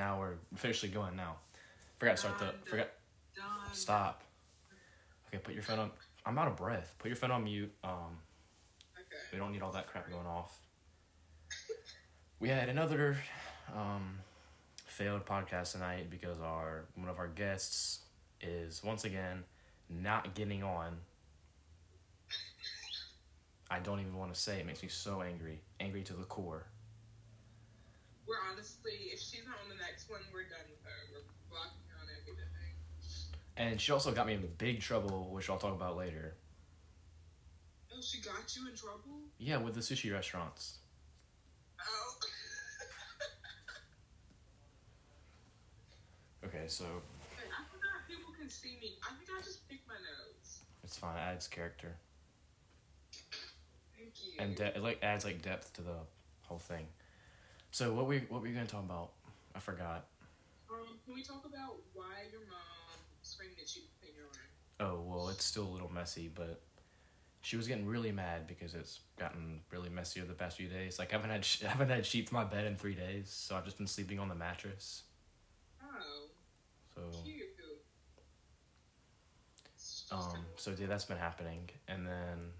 now we're officially going now. Forgot to start the. Forgot. Stop. Okay, put your phone on. I'm out of breath. Put your phone on mute. Um, Okay. we don't need all that crap going off. We had another um, failed podcast tonight because our one of our guests is once again not getting on. I don't even want to say it makes me so angry, angry to the core. We're honestly, if she's not on the next one, we're done with her. We're blocking her on everything. And she also got me in big trouble, which I'll talk about later. Oh, she got you in trouble? Yeah, with the sushi restaurants. Oh. Okay, so Hey, I forgot people can see me. I think I just picked my nose. it's fine. It adds character Thank you. and de- it like adds like depth to the whole thing. So what we what were you gonna talk about? I forgot. um, can we talk about why your mom screamed at you in your room? Oh well, it's still a little messy, but she was getting really mad because it's gotten really messy over the past few days. Like I haven't had sh- I haven't had sheets in my bed in three days, so I've just been sleeping on the mattress. Oh, So cute. Um, so yeah, that's been happening, and then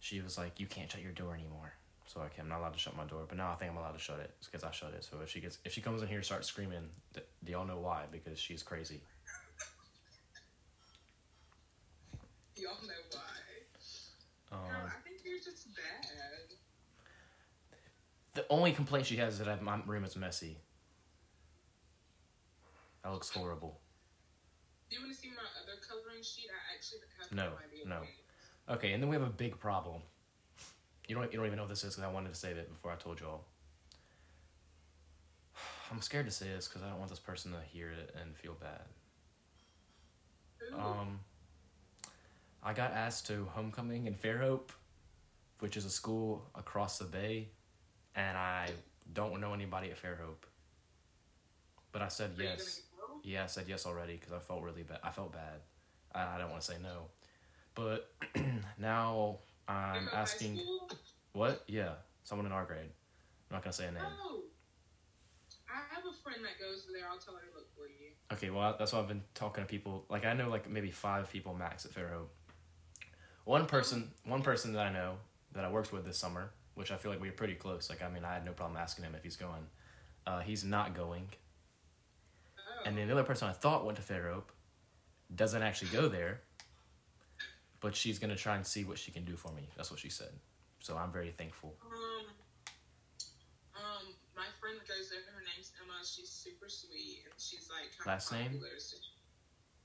she was like, "You can't shut your door anymore." So okay, I'm not allowed to shut my door, but now I think I'm allowed to shut it because I shut it. So if she gets if she comes in here and starts screaming, th- do y'all know why? Because she's crazy. Y'all know why. Girl, Um, I think you're just bad. the only complaint she has is that my room is messy. That looks horrible. Do you want to see my other coloring sheet? I actually have No, idea. no. what it is. Okay, and then we have a big problem. You don't you don't even know what this is because I wanted to save it before I told y'all. I'm scared to say this because I don't want this person to hear it and feel bad. Ooh. Um, I got asked to homecoming in Fairhope, which is a school across the bay, and I don't know anybody at Fairhope. But I said Are yes. Yeah, I said yes already because I felt really bad. I felt bad. I, I don't want to say no, but now I'm high asking what? Yeah, someone in our grade. I'm not gonna say a name. Oh. I have a friend that goes there. I'll tell her to look for you. Okay, well that's why I've been talking to people. Like I know like maybe five people max at Fairhope. One person, one person that I know that I worked with this summer, which I feel like we were pretty close. Like I mean, I had no problem asking him if he's going. Uh, he's not going, Oh. and then the other person I thought went to Fairhope doesn't actually go there. But she's gonna try and see what she can do for me. That's what she said. So I'm very thankful. Um, um, my friend that goes there, her name's Emma. She's super sweet, and she's like Last name? So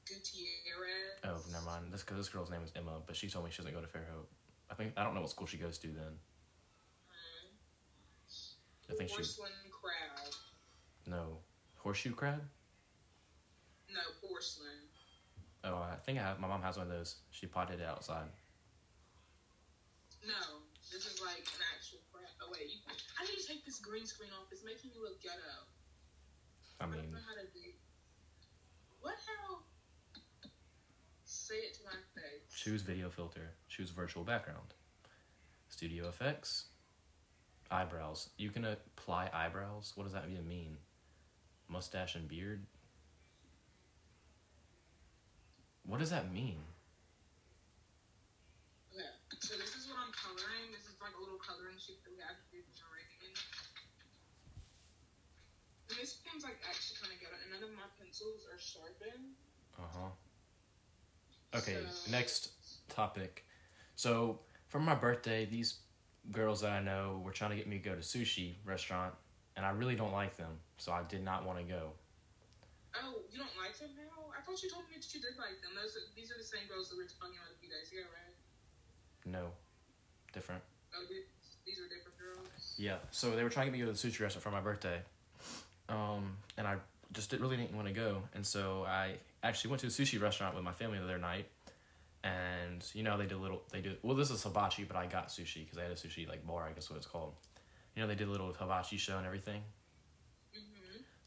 Gutierrez. Oh, never mind. This this girl's name is Emma, but she told me she doesn't go to Fairhope. I think I don't know what school she goes to then. Um, I think she porcelain crab. no horseshoe crab. No, porcelain. Oh, I think I have. My mom has one of those. She potted it outside. No, this is like an actual crab. Oh wait, you, I need to take this green screen off. It's making me look ghetto. I I don't mean, know how to do. What hell? Say it to my face. choose video filter. Choose virtual background. Studio effects. Eyebrows. You can apply eyebrows. What does that even mean? Mustache and beard. What does that mean? Okay, so this is what I'm coloring. This is like a little coloring sheet that we do during. And this one's like actually kind of good. And none of my pencils are sharpened. Uh huh. Okay, So- next topic. So, for my birthday, these girls that I know were trying to get me to go to sushi restaurant, and I really don't like them, so I did not want to go. Oh, you don't like them now? I thought you told me that you did like them. Those are, these are the same girls that we were talking about a few days ago, right? No, different. Oh, these are different girls. Yeah, so they were trying to get me to go to the sushi restaurant for my birthday, um, and I just didn't, really didn't want to go, and so I actually went to a sushi restaurant with my family the other night, and you know they did a little they did well this is hibachi, but I got sushi because I had a sushi like bar I guess what it's called. You know they did a little hibachi show and everything.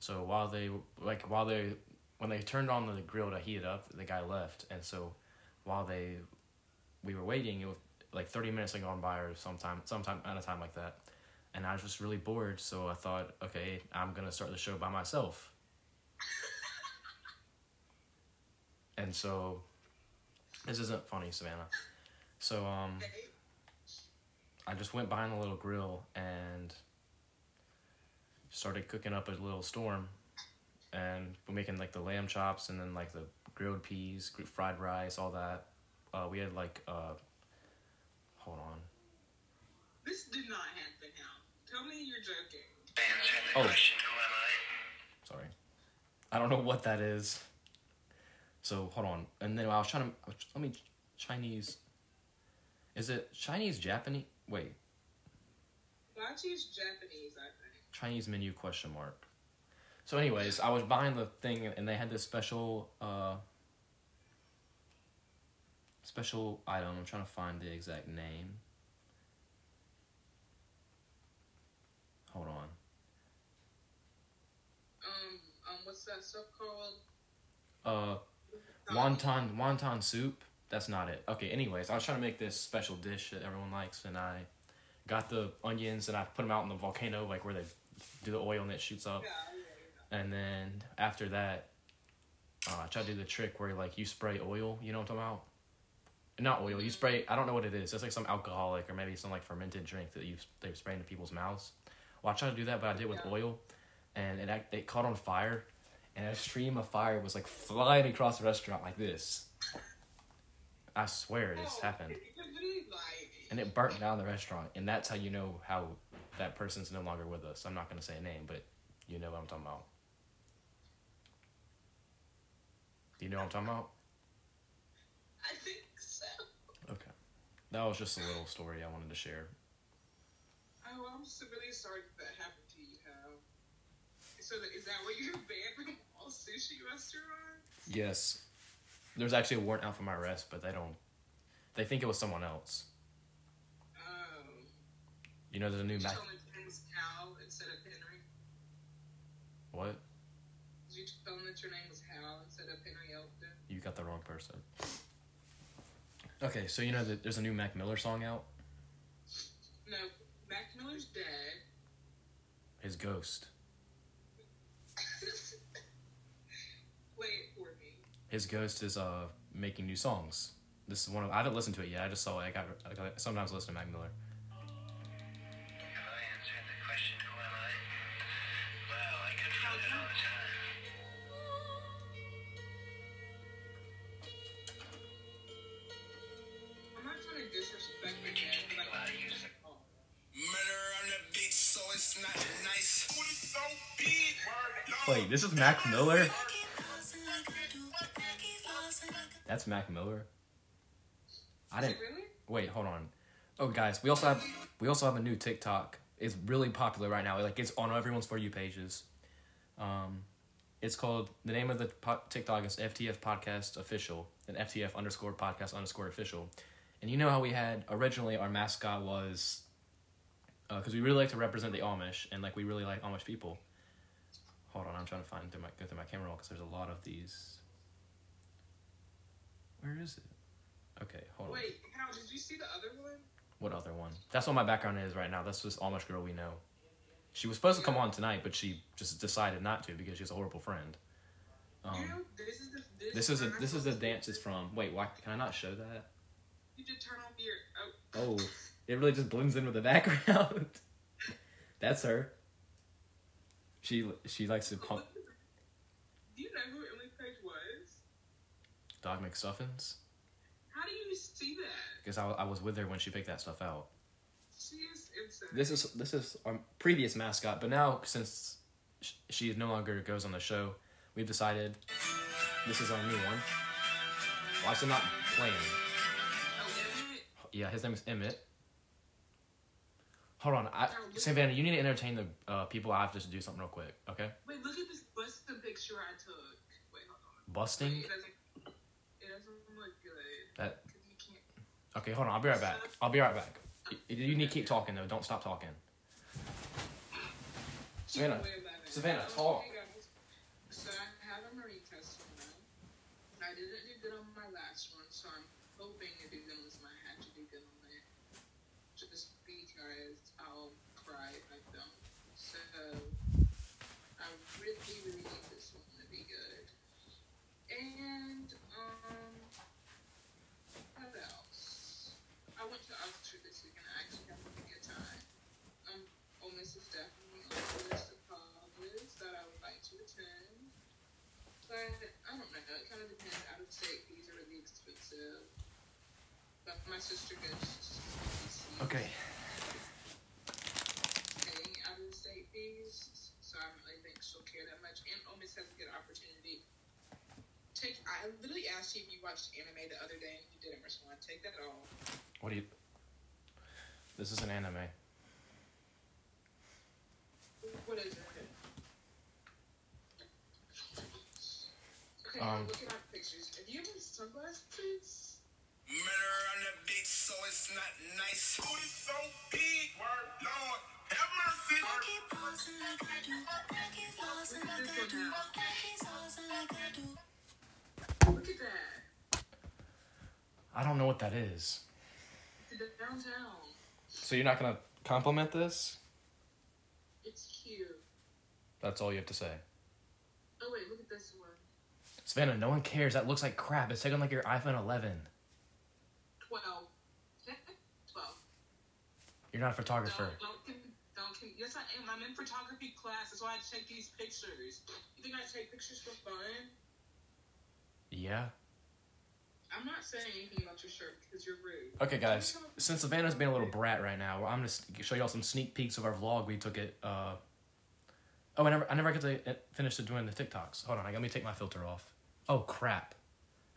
So while they like while they when they turned on the grill to heat it up, the guy left, and so while they we were waiting, it was like thirty minutes had gone by or sometime sometime at a time like that. and I was just really bored. So I thought, okay, I'm gonna start the show by myself. and so, this isn't funny, Savannah. So um, I just went behind the little grill and started cooking up a little storm, and we're making like the lamb chops and then like the grilled peas, fried rice, all that. Uh, we had like uh, hold on. This did not happen now. Tell me you're joking. Oh. Sorry. I don't know what that is. So hold on. And then I was trying to let me Chinese. Is it Chinese Japanese? Wait, Bachi's Japanese, I think. Chinese menu question mark. So anyways, I was buying the thing and they had this special uh special item. I'm trying to find the exact name. Hold on. Um, um, what's that stuff called? Uh wonton wonton soup. That's not it. Okay, anyways, I was trying to make this special dish that everyone likes, and I got the onions and I put them out in the volcano, like where they do the oil and it shoots up. Yeah, yeah, And then after that, uh, I tried to do the trick where like you spray oil. You know what I'm talking about? Not oil. You spray. I don't know what it is. It's like some alcoholic or maybe some like fermented drink that you they spray into people's mouths. Well, I tried to do that, but I did it with Yeah. oil, and it act- it caught on fire, and a stream of fire was like flying across the restaurant like this. I swear this Oh, happened, You're literally lying. and it burnt down the restaurant, and that's how you know how that person's no longer with us. I'm not gonna say a name, but you know what I'm talking about. Do you know what I'm talking about? I think so. Okay. That was just a little story I wanted to share. Oh, I'm so really sorry that, that happened to you, Hal. So that, is that what you're banned from all sushi restaurants? Yes. There's actually a warrant out for my arrest, but they don't. They think it was someone else. You know, there's a new did you Mac. tell them his name was Hal instead of Henry? What? Did you tell them that your name was Hal instead of Henry Elfton? You got the wrong person. Okay, so you know that there's a new Mac Miller song out. No, Mac Miller's dead. His Ghost. Play it for me. His Ghost is uh making new songs. This is one of I haven't listened to it yet. I just saw it. I got I got- sometimes listen to Mac Miller. This is Mac Miller. That's Mac Miller. I didn't. really? Wait, hold on. Oh, guys, we also have we also have a new TikTok. It's really popular right now. Like it's on everyone's for you pages. Um, it's called the name of the po- TikTok is FTF Podcast Official and FTF underscore Podcast underscore Official. And you know how we had originally our mascot was because we really like to represent the Amish and like we really like Amish people. Hold on, I'm trying to find through my go through my camera roll because there's a lot of these. Where is it? Okay, hold on. Wait, Hal, did you see the other one? What other one? That's what my background is right now. That's this Amish girl we know. She was supposed to come on tonight, but she just decided not to because she's a horrible friend. Um, you know, this is the this, this is a this is the dance is from. Wait, why can I not show that? You just turn off your. Oh, Oh, it really just blends in with the background. That's her. She she likes to pump do you know who Emily Page was? Doc McStuffins How do you see that? because I, I was with her when she picked that stuff out. She is insane. This is this is our previous mascot, but now since sh- she no longer goes on the show, we've decided this is our new one. Why is it not playing? Oh, Emmett? Yeah, his name is Emmett. Hold on, I, Savannah, you need to entertain the uh, people. I have to do something real quick, okay? Wait, look at this busted picture I took. Wait, hold on. Busting. Wait, it doesn't. It doesn't look good. That you okay? Hold on, I'll be right back. I'll be right back. Y- You need to keep talking though. Don't stop talking. Savannah. Savannah, talk. So I have a marine test. I didn't do good on my last one, so I'm hoping to do good on this one. I had to do good on it. Just because how cry if I don't. So I really, really need this one to be good. And um, what else? I went to Oxford this week and I actually had a really good time. Um, Ole Miss is definitely on the list of colleges that I would like to attend. But I don't know. It kind of depends. Out of state fees are really expensive. But my sister goes to DC Okay. paying out of state fees, so I don't really think she'll care that much. And Ole Miss has a good opportunity. Take. I literally asked you if you watched anime the other day and you didn't respond. Take that off. What do you? This is an anime. What is it? Okay, Um, I'm looking at pictures. Have you ever sunglasses? Murder on the beat, so it's not nice. Booty so big, word, Lord, have mercy. I keep pausing like I do. I keep pausing like I do. I keep pausing like I do. Look at that. I don't know what that is. The downtown. So you're not gonna compliment this? It's cute. That's all you have to say. Oh wait, look at this one. Savannah, no one cares. That looks like crap. It's taken like your iPhone 11. Twelve. Twelve. You're not a photographer. Don't, don't, don't, yes, I am. I'm in photography class. That's why I take these pictures. You think I take pictures for fun? Yeah. I'm not saying anything about your shirt because you're rude. Okay, guys. Since Savannah's being a little brat right now, I'm gonna show y'all some sneak peeks of our vlog we took it. Uh... Oh, I never, I never got to uh, finish doing the TikToks. Hold on, I got me take my filter off. Oh crap!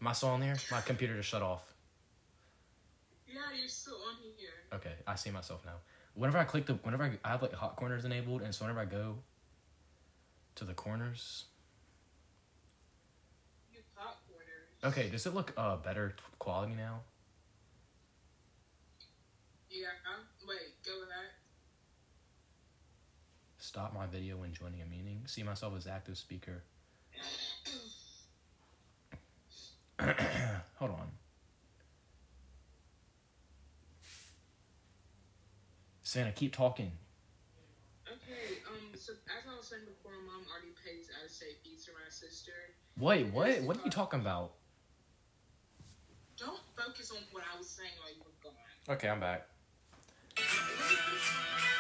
Am I still on there? My computer just shut off. Yeah, you're still on here. Okay, I see myself now. Whenever I click the, whenever I, I have like hot corners enabled, and so whenever I go to the corners, You hot corners. okay, does it look uh better quality now? Yeah. Wait, go back. Stop my video when joining a meeting. See myself as active speaker. Hold on. Santa, keep talking. Okay. Um. So as I was saying before, mom already pays out of state fees for my sister. Wait, what? What are you talking about? Don't focus on what I was saying while you were gone. Okay, I'm back.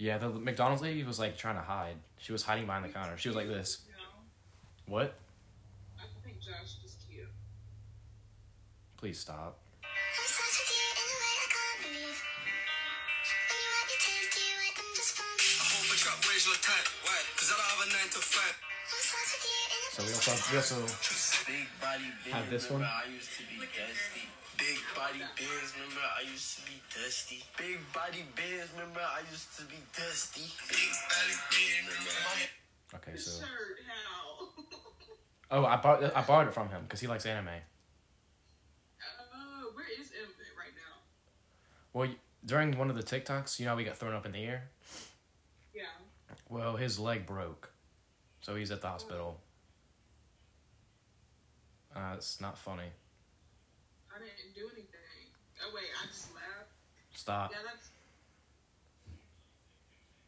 Yeah, the McDonald's lady was like trying to hide. She was hiding behind the counter. She was like this. No. What? I think Josh is cute. Please stop. I'm such a cute in a way I can't believe. When you have your taste, do you like them just for me? I hope it's up, where's your time? Why? Cause I don't have to five. I'm such a cute in a So we also we also Big body bears. Have this remember one? I used to be dusty. Big body bears. Remember I used to be dusty. Big body bears. Remember I used to be dusty. Big belly, big, remember? okay. His So shirt, how? oh, I bought I bought it from him because he likes anime. Uh, where is Emmett right now? Well, during one of the TikToks, you know, how we got thrown up in the air. Yeah. Well, his leg broke, so he's at the hospital. Uh, it's not funny. I didn't do anything. Oh wait, I just laughed. Stop. Yeah, that's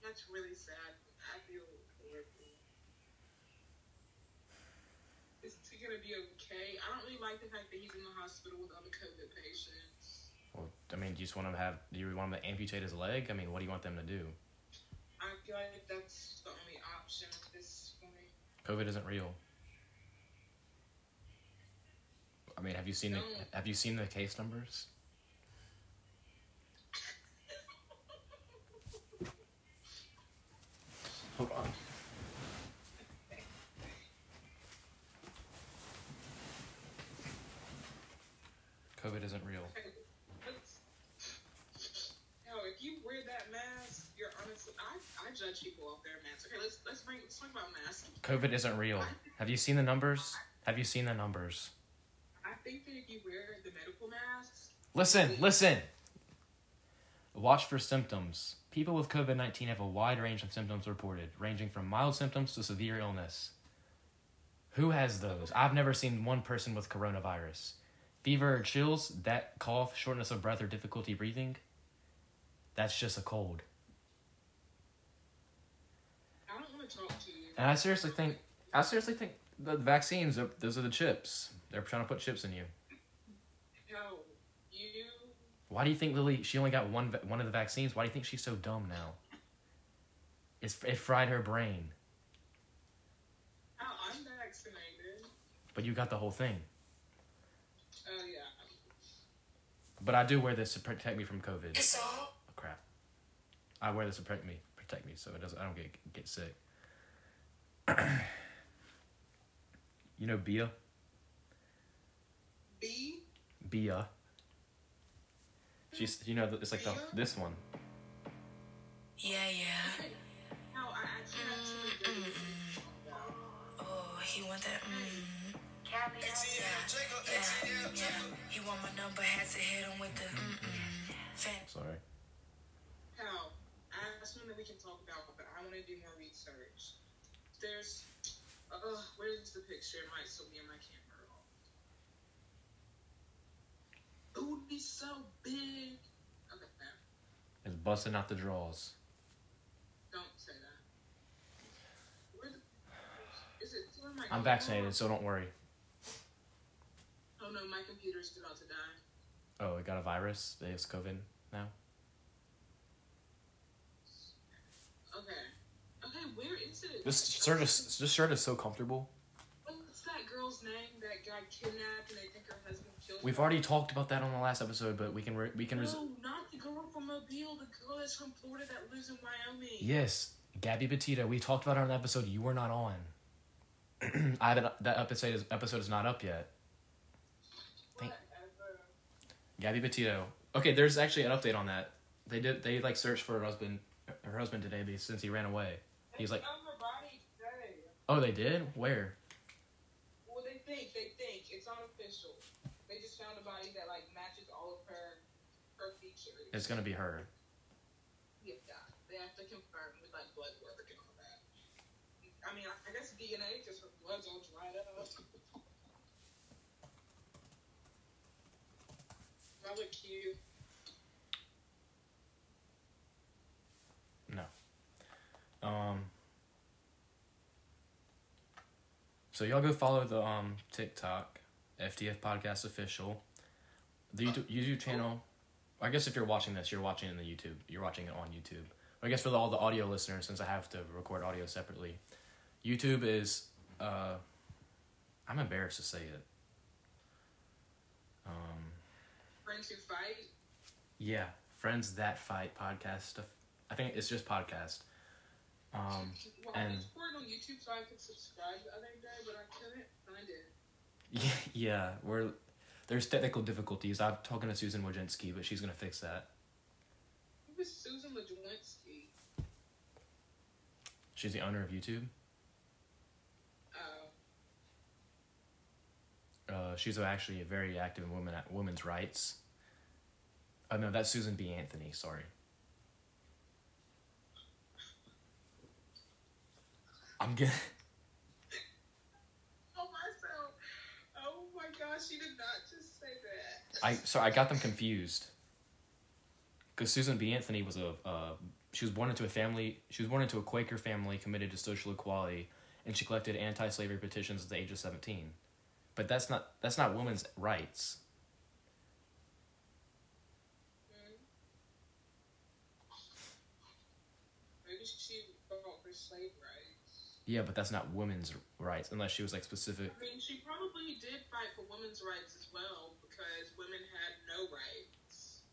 that's really sad. I feel horrible. Is he gonna be okay? I don't really like the fact that he's in the hospital with other COVID patients. Well, I mean, do you just want him to have? Do you want him to amputate his leg? I mean, what do you want them to do? I feel like that's the only option at this point. COVID isn't real. I mean, have you seen the Have you seen the case numbers? Hold on. COVID isn't real. Okay, let's- Yo, if you wear that mask, you're honestly I, I judge people off their masks. Okay, let's let's bring let's talk about masks. COVID isn't real. Have you seen the numbers? Have you seen the numbers? I think that if you wear the medical masks, Listen, listen. Watch for symptoms. People with COVID 19 have a wide range of symptoms reported, ranging from mild symptoms to severe illness. Who has those? I've never seen one person with coronavirus. Fever or chills, that cough, shortness of breath, or difficulty breathing, that's just a cold. I don't want to talk to you. And I seriously think, I seriously think the vaccines, are, those are the chips. They're trying to put chips in you. How you? Why do you think Lily? She only got one one of the vaccines. Why do you think she's so dumb now? It's it fried her brain. How I'm vaccinated. But you got the whole thing. Oh yeah. But I do wear this to protect me from COVID. It's all Oh, crap. I wear this to protect me, protect me, so it doesn't. I don't get get sick. you know Bia, B. Bia. She's you know it's like the this one. Yeah, yeah. How I actually have something good to talk about. Oh, he want that. Mm. ATL, Jacob, Yeah, yeah. He want my number, had to hit him with the. Mm-mm. Fan- Sorry. How I have something that we can talk about, but I want to do more research. There's. Uh, where's the picture? It might still be in my camera. Booty's so big. Okay, It's busting out the drawers. don't say that. The, is it still in my I'm vaccinated, so don't worry. Oh no, my computer's about to die. Oh, it got a virus. It's COVID now. Okay. Okay, where is it? This shirt is this shirt is so comfortable. What's that girl's name that got kidnapped and they think her husband killed We've her? already talked about that on the last episode, but we can re- we can. Res- No, not the girl from Mobile, the girl that's from Florida that lives in Wyoming. yes, Gabby Petito. We talked about her on the episode you were not on. I haven't. That episode is episode is not up yet. Thank-. Gabby Petito. Okay, there's actually an update on that. They did. They like searched for her husband, her husband today since he ran away. He's like, They found her body today. oh, they did. Where? Well, they think, they think. It's unofficial. They just found a body that, like, matches all of her, her features. It's gonna be her. Yeah, they have to confirm with, like, blood work and all that. I mean, I, I guess DNA, because her blood's all dried up. That look cute. No. Um. So y'all go follow the um TikTok, FTF Podcast Official, the YouTube, YouTube channel. I guess if you're watching this, you're watching it in the YouTube. You're watching it on YouTube. I guess for the, all the audio listeners, since I have to record audio separately, YouTube is. Uh, I'm embarrassed to say it. Um. Friends who fight. Yeah, friends that fight podcast stuff. I think it's just podcast. Um. Well, and- I poured on YouTube so I could subscribe the other day, but I couldn't find it. Yeah, yeah, we're there's technical difficulties. I'm talking to Susan Wojcinski, but she's gonna fix that. Who was Susan Lejewinski? She's the owner of YouTube. Oh. Uh, she's actually a very active woman at women's rights. Oh no, that's Susan B. Anthony. Sorry. I'm getting. Oh myself. Oh my gosh, she did not just say that. I sorry, I got them confused. Because Susan B. Anthony was a uh, she was born into a family. She was born into a Quaker family committed to social equality, and she collected anti-slavery petitions at the age of seventeen. But that's not that's not women's rights. Maybe she fought for slave rights. Yeah, but that's not women's rights unless she was like specific. I mean, she probably did fight for women's rights as well because women had no rights.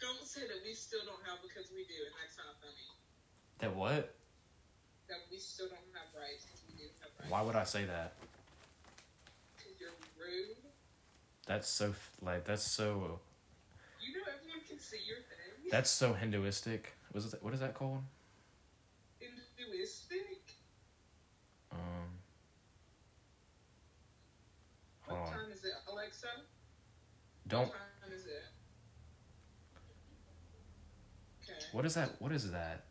Don't say that we still don't have because we do, and that's not funny. That what? That we still don't have rights because we do have rights. Why would I say that? Because you're rude. That's so like that's so uh, You know everyone can see your thing. that's so Hinduistic. Was it what is that called? Hinduistic. Um. What on. time is it, Alexa? Don't What time is it? What is that? What is that?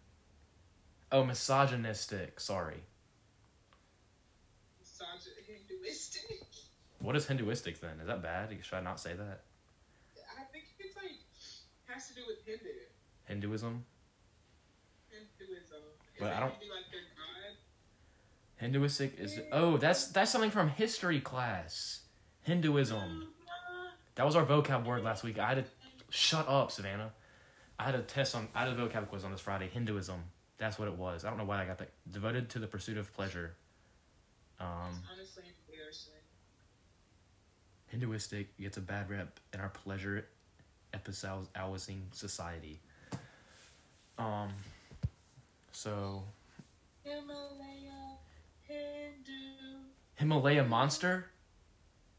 Oh, misogynistic. Sorry. Hinduistic. What is Hinduistic then? Is that bad? Should I not say that? I think it's like has to do with Hindu. Hinduism. But I don't- Hindu like their god? Hinduistic is oh that's that's something from history class. Hinduism. That was our vocab word last week. I had to shut up, Savannah. I had a test on I had a vocab quiz on this Friday. Hinduism. That's what it was. I don't know why I got that. Devoted to the pursuit of pleasure. Um, Honestly embarrassing. Hinduistic gets a bad rep in our pleasure episodizing society. Um, so Himalaya Hindu. Himalaya monster,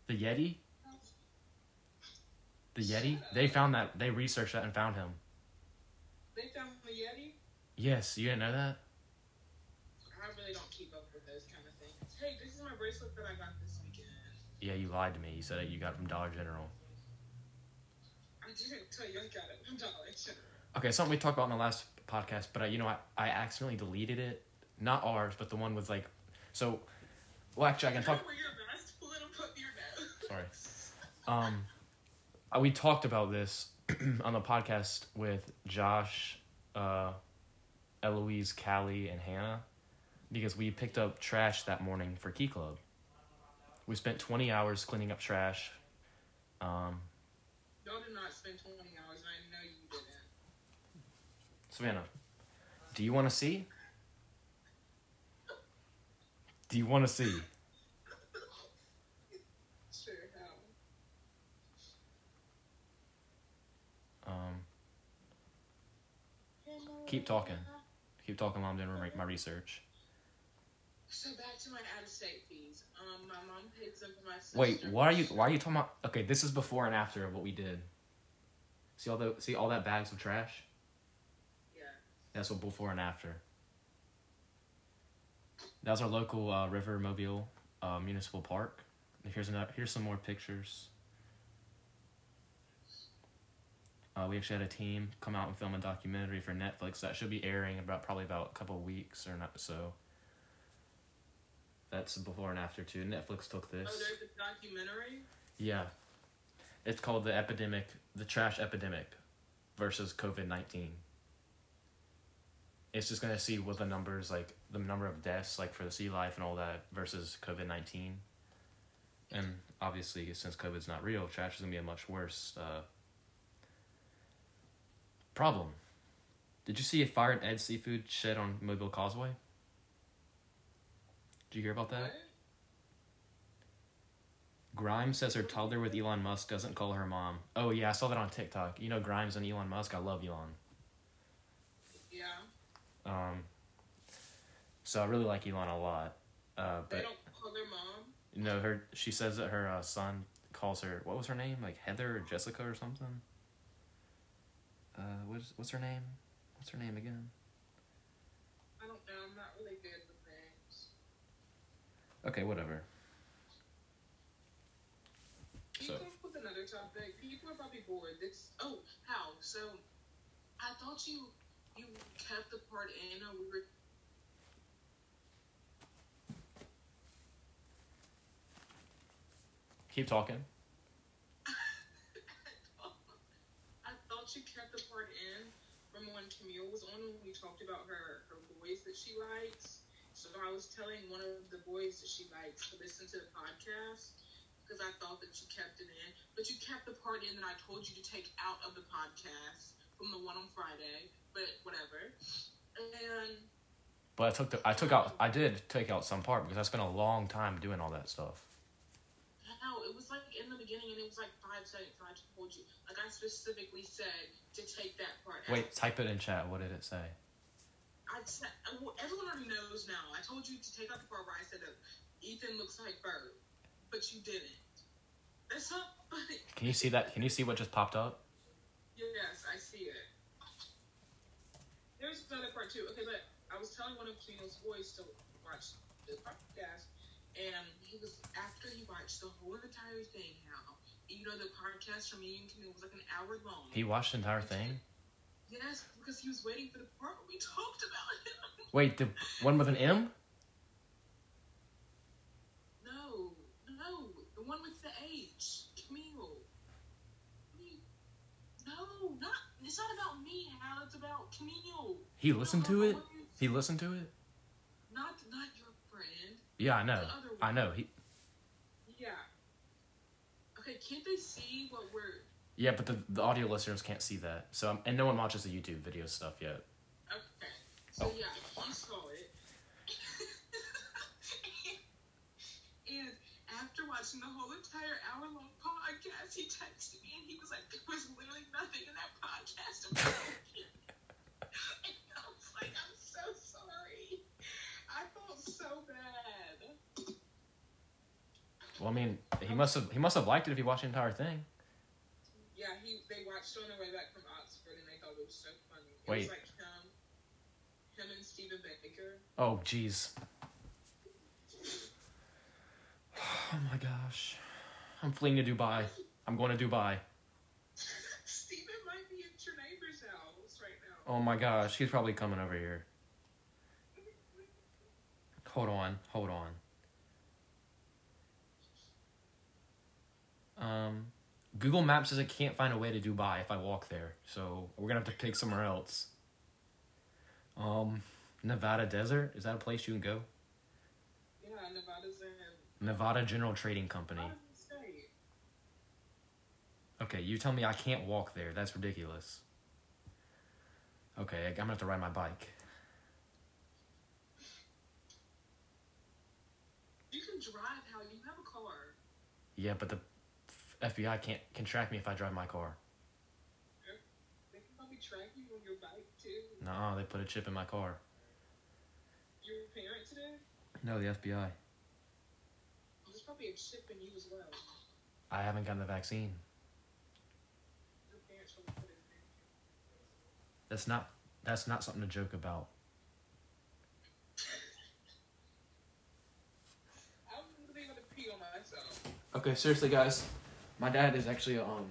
the Yeti, the Yeti. They found that. They researched that and found him. They found the Yeti. Yes, you didn't know that. I really don't keep up with those kind of things. Hey, this is my bracelet that I got this weekend. Yeah, you lied to me. You said that you got it from Dollar General. I didn't tell you I got it from Dollar General. Okay, something we talked about in the last podcast, but I, you know, I, I accidentally deleted it. Not ours, but the one with like, so. Well, actually, I can talk. Wear your mask. Pull it up your nose. Sorry. Um, we talked about this on the podcast with Josh, uh, Eloise, Callie, and Hannah because we picked up trash that morning for Key Club. We spent 20 hours cleaning up trash. Um, Y'all did not spend 20 hours, I know you. Savannah, do you want to see? Do you want to see? Sure. Um, keep talking. Keep talking while I'm doing my- my research. So back to my out-of-state fees. Um, my mom pays them for my sister. Wait, why are you why are you talking about? Okay, this is before and after of what we did. See all the see all that bags of trash? That's what before and after. That was our local uh, River Mobile uh, Municipal Park. Here's another, here's some more pictures. Uh, we actually had a team come out and film a documentary for Netflix that should be airing about probably about a couple weeks or not so. That's before and after too. Netflix took this. Oh, there's a documentary. Yeah. It's called the epidemic, the trash epidemic versus COVID 19. It's just to see what the numbers, like the number of deaths, like for the sea life and all that, versus COVID 19. And obviously, since COVID's not real, trash is to be a much worse uh, problem. Did you see a fire at Ed Seafood shed on Mobile Causeway? Did you hear about that? Grimes says her toddler with Elon Musk doesn't call her mom. Oh yeah, I saw that on TikTok. You know Grimes and Elon Musk. I love Elon. Um, so I really like Elon a lot. Uh, They but don't call their mom. you know her. She says that her uh, son calls her. What was her name? Like Heather or Jessica or something. Uh, what's what's her name? What's her name again? I don't know. I'm not really good with names. Okay, whatever. Can So- you come up with another topic? People are probably bored. This. Oh, how? So, I thought you you kept the part in, or we were. Keep talking. I thought you kept the part in from when Camille was on when we talked about her her boys that she likes. So I was telling one of the boys that she likes to listen to the podcast because I thought that you kept it in, but you kept the part in that I told you to take out of the podcast from the one on Friday. But whatever. And But I took the I took out I did take out some part because I spent a long time doing all that stuff. no, it was like in the beginning, and it was like five seconds. And I told you, like I specifically said to take that part out. Wait, type it in chat. What did it say? I said, well, everyone already knows now. I told you to take out the part where I said that Ethan looks like Bird, but you didn't. That's not funny. Can you see that? Can you see what just popped up? Yes, I see it. There's another part too. Okay, but I was telling one of Camille's boys to watch the podcast, and he was after he watched the whole entire thing. Now, you know, the podcast from me and Camille was like an hour long. He watched the entire thing. Yes, because he was waiting for the part where we talked about him. Wait, the one with an M? No, no, the one with the H, Camille. Me- No, not. It's not about me, Hal. It's about Camille. He listened to it? He listened to it? Not, not your friend. Yeah, I know. I know. He Yeah. Okay, can't they see what we're? Yeah, but the, the audio listeners can't see that. So um, and no one watches the YouTube video stuff yet. Okay. So Oh. yeah, he saw it. and watching the whole entire hour long podcast, he texted me and he was like, "There was literally nothing in that podcast about you." and I was like, "I'm so sorry. I felt so bad." Well, I mean, he must have he must have liked it if he watched the entire thing. Yeah, he they watched on their way back from Oxford and they thought it was so funny. It Wait. was like him, him and Stephen Baker. Oh, jeez. Oh my gosh. I'm fleeing to Dubai. I'm going to Dubai. Stephen might be at your neighbor's house right now. Oh my gosh, he's probably coming over here. Hold on, hold on. Um, Google Maps says I can't find a way to Dubai if I walk there, so we're gonna have to pick somewhere else. Um, Nevada Desert is that a place you can go? Yeah, Nevada's. Nevada General Trading Company. Nevada's in state. Okay, you tell me I can't walk there. That's ridiculous. Okay, I'm gonna have to ride my bike. You can drive how you have a car. Yeah, but the FBI can't can track me if I drive my car. They can probably track you on your bike too. No, they put a chip in my car. Your parents did? No, the FBI. Probably a chip in you as well. I haven't gotten the vaccine. Your parents probably put it in there. That's not that's not something to joke about. I'm really gonna pee on myself. Okay, seriously, guys. My dad is actually a um,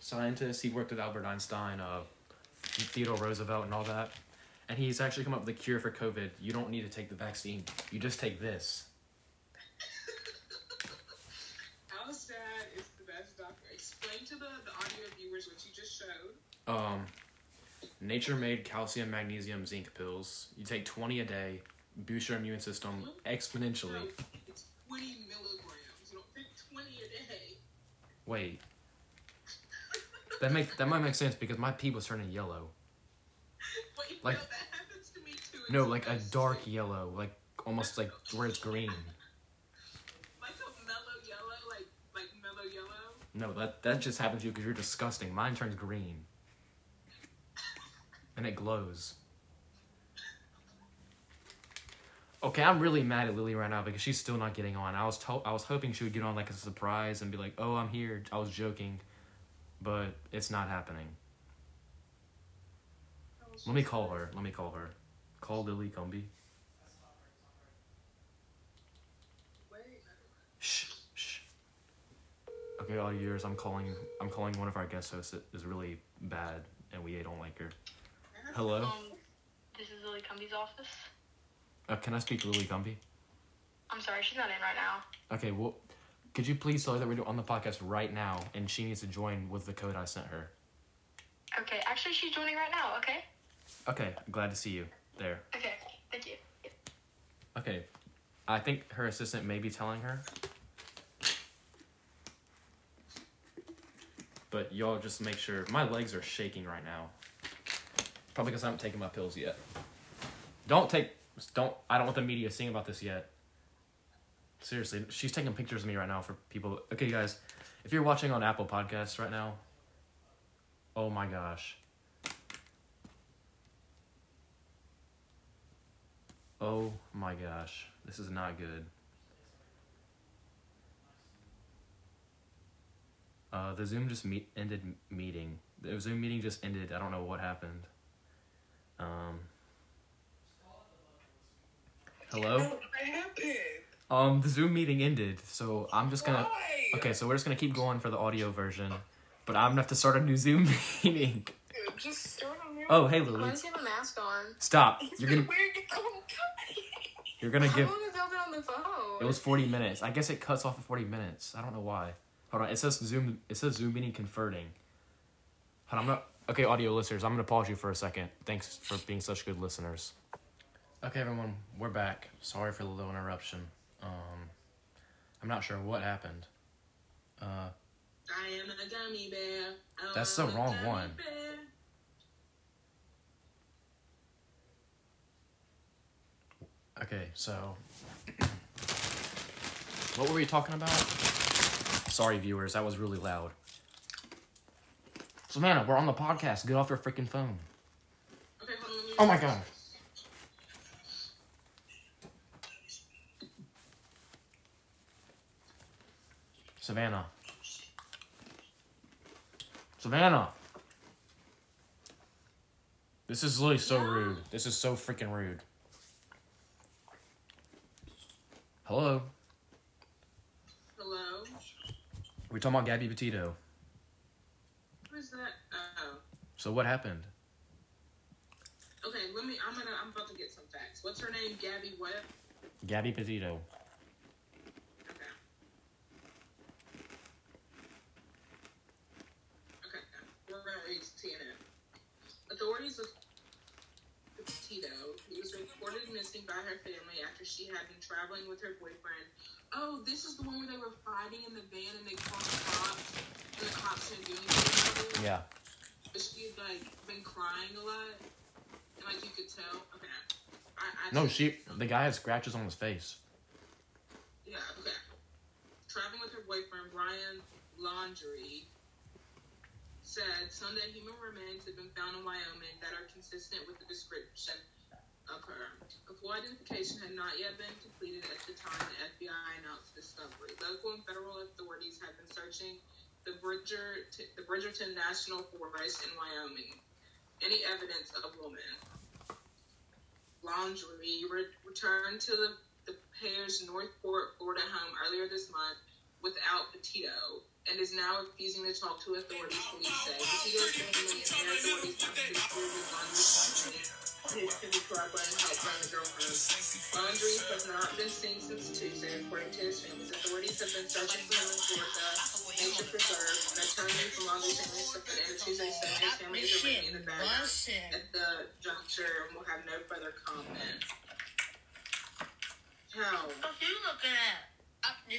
scientist. He worked with Albert Einstein, uh, Theodore Roosevelt, and all that. And he's actually come up with a cure for COVID. You don't need to take the vaccine. You just take this. Al's dad is the best doctor. Explain to the, the audio viewers what you just showed. Um, nature made calcium, magnesium, zinc pills. You take 20 a day, boost your immune system exponentially. No, it's 20 milligrams. You don't take 20 a day. Wait. That make that might make sense because my pee was turning yellow. Wait, Like- no, that happens to me too. No, like a dark yellow, like almost like where it's green. Like a mellow yellow, like like mellow yellow. No, that that just happens to you because you're disgusting. Mine turns green, and it glows. Okay, I'm really mad at Lily right now because she's still not getting on. I was to- I was hoping she would get on like a surprise and be like, "Oh, I'm here." I was joking, but it's not happening. Let me call her. Let me call her. Call Lily Gumby. Wait, Shh, shh. Okay, all yours. I'm calling. I'm calling one of our guest hosts that is really bad, and we don't like her. Hello. Um, this is Lily Cumby's office. Uh, can I speak to Lily Gumby? I'm sorry, she's not in right now. Okay. Well, could you please tell her that we're on the podcast right now, and she needs to join with the code I sent her. Okay, actually, she's joining right now. Okay. Okay. Glad to see you there. Okay. Thank you. Okay. I think her assistant may be telling her. But y'all just make sure. My legs are shaking right now. Probably because I haven't taken my pills yet. Don't take. Don't. I don't want the media seeing about this yet. Seriously, she's taking pictures of me right now for people. Okay, guys, if you're watching on Apple Podcasts right now, oh my gosh. Oh my gosh, this is not good. Uh, the Zoom just meet ended meeting. The Zoom meeting just ended. I don't know what happened. Um. Hello. What happened? Um, the Zoom meeting ended, so I'm just gonna. Why? Okay, so we're just gonna keep going for the audio version, but I'm gonna have to start a new Zoom meeting. Just start a new Oh, hey, Lily. Why Lily. does he have a mask on? Stop. You're gonna Where you oh you're gonna How give. long has y'all been on the phone? It was 40 minutes. I guess it cuts off at 40 minutes. I don't know why. Hold on. It says Zoom. It says Zoom meeting converting. Hold on. I'm not. Okay, audio listeners. I'm gonna pause you for a second. Thanks for being such good listeners. Okay, everyone. We're back. Sorry for the little interruption. Um, I'm not sure what happened. Uh, I am a gummy bear. I That's the wrong gummy one. bear. okay, so what were we talking about? Sorry, viewers. That was really loud. Savannah, we're on the podcast. Get off your freaking phone. Okay, on. Oh my god. Savannah. Savannah. This is literally so rude. This is so freaking rude. Hello. We're talking about Gabby Petito. Who is that? Oh. So what happened? Okay, let me. I'm gonna. I'm about to get some facts. What's her name? Gabby what? Gabby Petito. Okay. Okay. We're gonna read CNN. Authorities of Petito, who was reported missing by her family after she had been traveling with her boyfriend. Oh, this is the one where they were fighting in the van and they called the cops, and the cops didn't do anything. Yeah. But she had like been crying a lot, and like you could tell. Okay. I, I No, she. The guy had scratches on his face. Yeah, okay. Traveling with her boyfriend, Brian Laundrie, said Sunday human remains have been found in Wyoming that are consistent with the description A full identification had not yet been completed at the time the FBI announced discovery. Local and federal authorities have been searching the Bridger the Bridger-Teton National Forest in Wyoming. Any evidence of a woman. Laundrie re- returned to the, the pair's North Port, Florida home earlier this month without Petito and is now refusing to talk to authorities, police say. Petito's family and their authorities to prove his laundry his Timmy Cropper and the girl home. Laundrie has not been seen since Tuesday, according to his family. Authorities have been searching for him in Florida Nature Preserve. An attorney from Laundrie's family said at the end of Tuesday said his family is remaining in the bag at the juncture and will have no further comment. How? What are you looking at?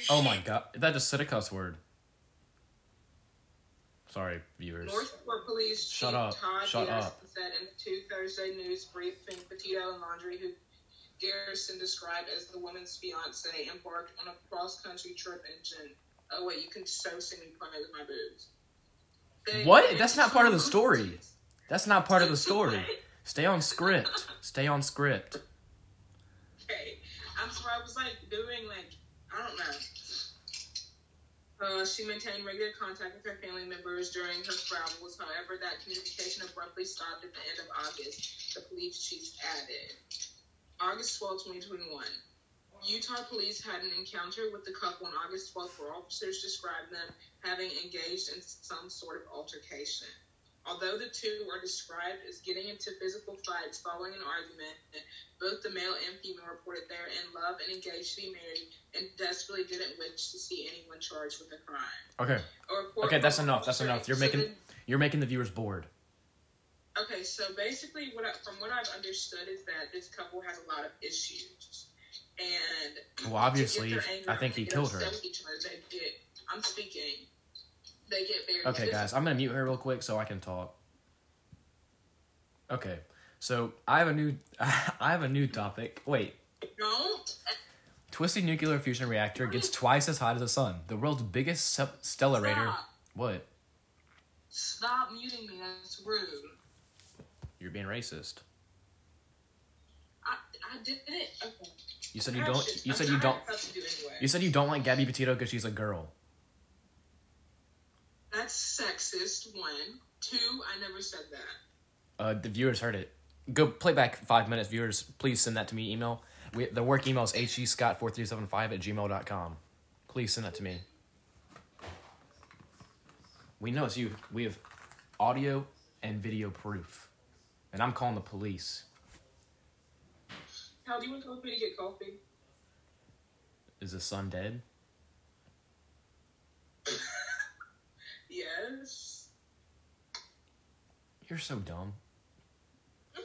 Oh my shit. god. That just said a cuss word. Sorry, viewers. North Port Police Chief Shut up. Todd Shut up. said in two Thursday news briefing Petito and Laundrie, who Garrison described as the woman's fiance, embarked on a cross country trip in June. Oh wait, you can so see me playing with my boobs. They- What? That's not part of the story. That's not part of the story. Stay on script. Stay on script. Okay, I'm sorry. I was like doing like I don't know. Uh, she maintained regular contact with her family members during her travels. However, that communication abruptly stopped at the end of August. The police chief added, August 12, 2021. Utah police had an encounter with the couple on August 12th, where officers described them having engaged in some sort of altercation. Although the two are described as getting into physical fights following an argument, both the male and female reported they are in love and engaged to be married and desperately didn't wish to see anyone charged with a crime. Okay. A Okay, that's enough. That's enough. You're exhibited- making you're making the viewers bored. Okay, so basically, what I, from what I've understood is that this couple has a lot of issues, and Well, obviously, to get their anger I think he killed her. other, they. I'm speaking. They get very. Okay, guys. I'm gonna mute her real quick so I can talk. Okay, so I have a new I have a new topic. Wait, Don't. twisted nuclear fusion reactor gets twice as hot as the sun. The world's biggest se- stellarator. Stop. What? Stop muting me. That's rude. You're being racist. I, I did it. Okay. You said you don't. You said you don't. to do anyway. You said you don't like Gabby Petito because she's a girl. That's sexist. One, two. I never said that. Uh, the viewers heard it. Go play back five minutes, viewers. Please send that to me. Email. We, the work email is hegscott4375 at gmail.com. Please send that to me. We know it's you. We have audio and video proof. and I'm calling the police. How do you want to with me to get coffee? Is the son dead? Yes. You're so dumb.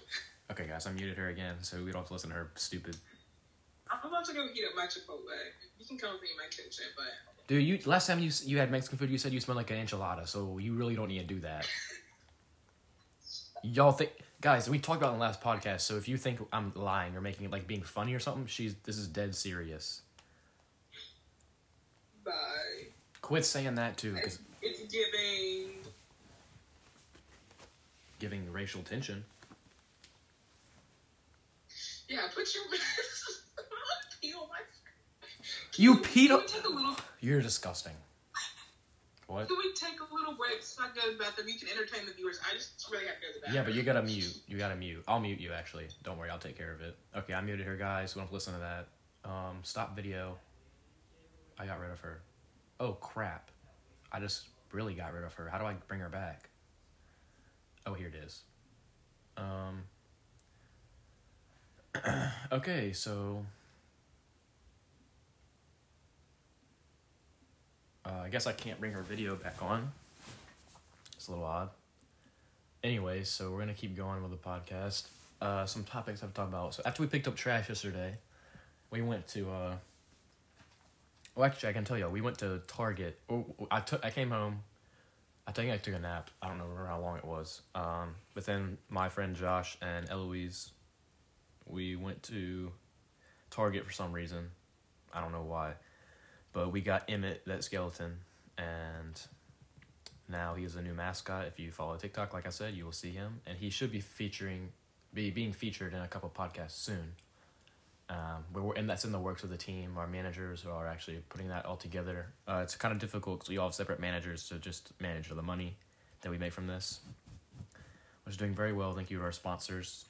Okay, guys, I muted her again, so we don't have to listen to her stupid. I'm about to go heat up my Chipotle. You can come with me in my kitchen, but Dude, you last time you you had Mexican food, you said you smelled like an enchilada, so you really don't need to do that. Y'all think, guys? We talked about it in the last podcast. So if you think I'm lying or making it like being funny or something, she's this is dead serious. bye. Quit saying that too, because It's giving. Giving racial tension. Yeah, put your. Pee on my. You Can peed on- we take a little? You're disgusting. What? Can we take a little break so I can go to the bathroom? You can entertain the viewers. I just really have to go to the bathroom. Yeah, but you gotta mute. You gotta mute. I'll mute you actually. Don't worry, I'll take care of it. Okay, I'm muted her, guys. We don't listen to that. Um, stop video. I got rid of her. Oh crap! I just really got rid of her. How do I bring her back? Oh, here it is. Um. okay, so. Uh, I guess I can't bring her video back on. It's a little odd. Anyways, so we're gonna keep going with the podcast. Uh, some topics I've talked about. So after we picked up trash yesterday, we went to. Uh, well, actually, I can tell y'all we went to Target. Oh, I took. I came home. I think I took a nap. I don't know how long it was. Um, but then my friend Josh and Eloise, we went to Target for some reason. I don't know why, but we got Emmett that skeleton, and now he is a new mascot. If you follow TikTok, like I said, you will see him, and he should be featuring, be being featured in a couple podcasts soon. Um, we're, and that's in the works of the team. Our managers are actually putting that all together. Uh, it's kind of difficult because we all have separate managers to just manage the money that we make from this, which is doing very well. Thank you to our sponsors.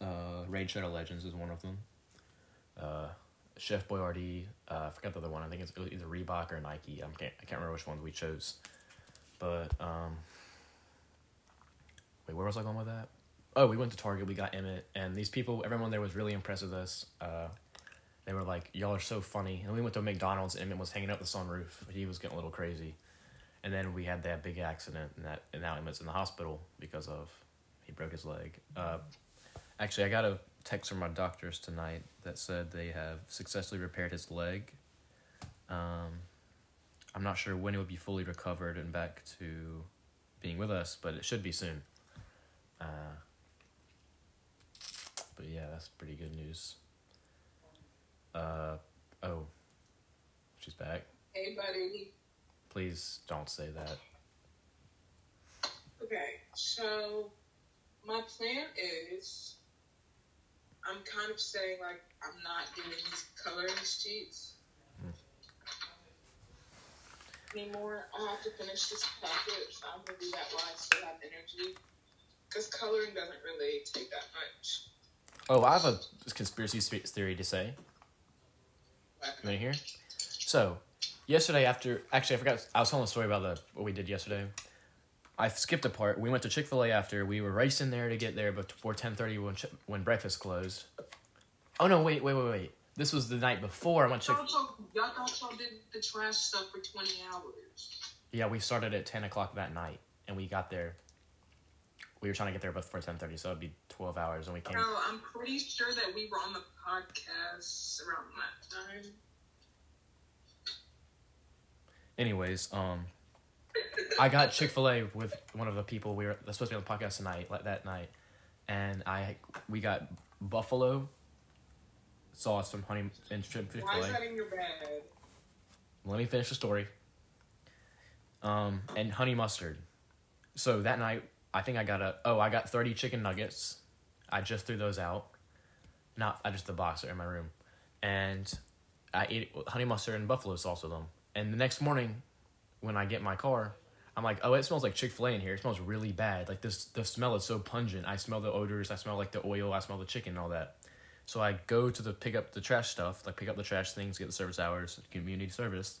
Uh, Raid Shadow Legends is one of them. Uh, Chef Boyardee. Uh, I forgot the other one. I think it's either Reebok or Nike. I can't. I can't remember which ones we chose. But um, wait, where was I going with that? Oh, we went to Target. We got Emmett, and these people, everyone there was really impressed with us. Uh, they were like, "Y'all are so funny." And we went to McDonald's. and Emmett was hanging out the sunroof. He was getting a little crazy, and then we had that big accident, and that and now Emmett's in the hospital because of he broke his leg. Uh, actually, I got a text from my doctors tonight that said they have successfully repaired his leg. Um, I'm not sure when it would be fully recovered and back to being with us, but it should be soon. Uh, but yeah, that's pretty good news. Uh, oh, she's back. Hey, buddy. Please don't say that. Okay, so my plan is I'm kind of saying like I'm not doing these coloring sheets anymore. I have to finish this package. I'm gonna do that while I still have energy, because coloring doesn't really take that much. Oh, I have a conspiracy theory to say. You want to hear? So, yesterday after actually I forgot I was telling a story about the what we did yesterday. I skipped a part. We went to Chick Fil A after. We were racing there to get there but before ten thirty when when breakfast closed. Oh no! Wait, wait, wait, wait. This was the night before I went to Chick. Y'all, y'all y'all did the trash stuff for 20 hours. Yeah, we started at ten o'clock that night, and we got there. We were trying to get there before ten thirty, so it'd be twelve hours, and we came. No, I'm pretty sure that we were on the podcast around that time. Anyways, um, I got Chick Fil A with one of the people we were that's supposed to be on the podcast tonight, like that night, and I we got buffalo sauce from Honey and Chick Fil Why is A. that in your bag? Let me finish the story. Um, and honey mustard. So that night, I think I got a oh I got thirty chicken nuggets. I just threw those out. Not I just the box are in my room, and I ate honey mustard and buffalo sauce with them. And the next morning, when I get my car, I'm like, oh, it smells like Chick Fil A in here. It smells really bad. Like this, the smell is so pungent. I smell the odors. I smell like the oil. I smell the chicken and all that. So I go to the pick up the trash stuff, like pick up the trash things, get the service hours, community service.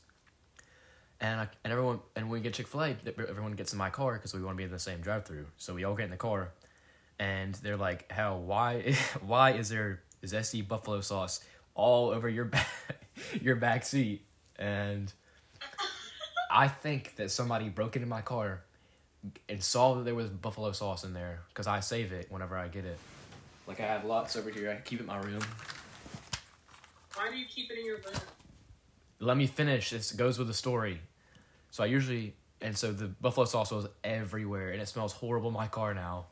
And I, and everyone and we get Chick Fil A, everyone gets in my car because we want to be in the same drive through. So we all get in the car, and they're like, "Hell, why why is there zesty buffalo sauce all over your back your back seat?" And I think that somebody broke into my car and saw that there was buffalo sauce in there because I save it whenever I get it. Like I have lots over here. I keep it in my room. Why do you keep it in your room? Let me finish. This goes with the story. So I usually and so the buffalo sauce was everywhere and it smells horrible in my car now.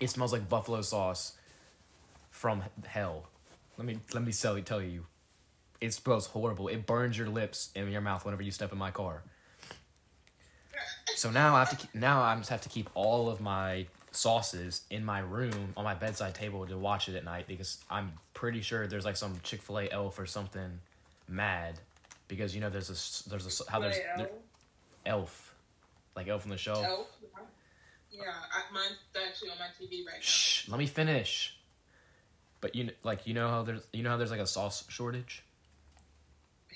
It smells like buffalo sauce from hell. Let me let me tell you. It smells horrible. It burns your lips and your mouth whenever you step in my car. So now I have to now I just have to keep all of my sauces in my room on my bedside table to watch it at night because I'm pretty sure there's like some Chick Fil A elf or something mad because you know there's a s- there's a how there's there, elf like elf on the shelf. Elf? Yeah, I, mine's actually on my TV right now. Shh, let me finish. But you like you know how there's you know how there's like a sauce shortage.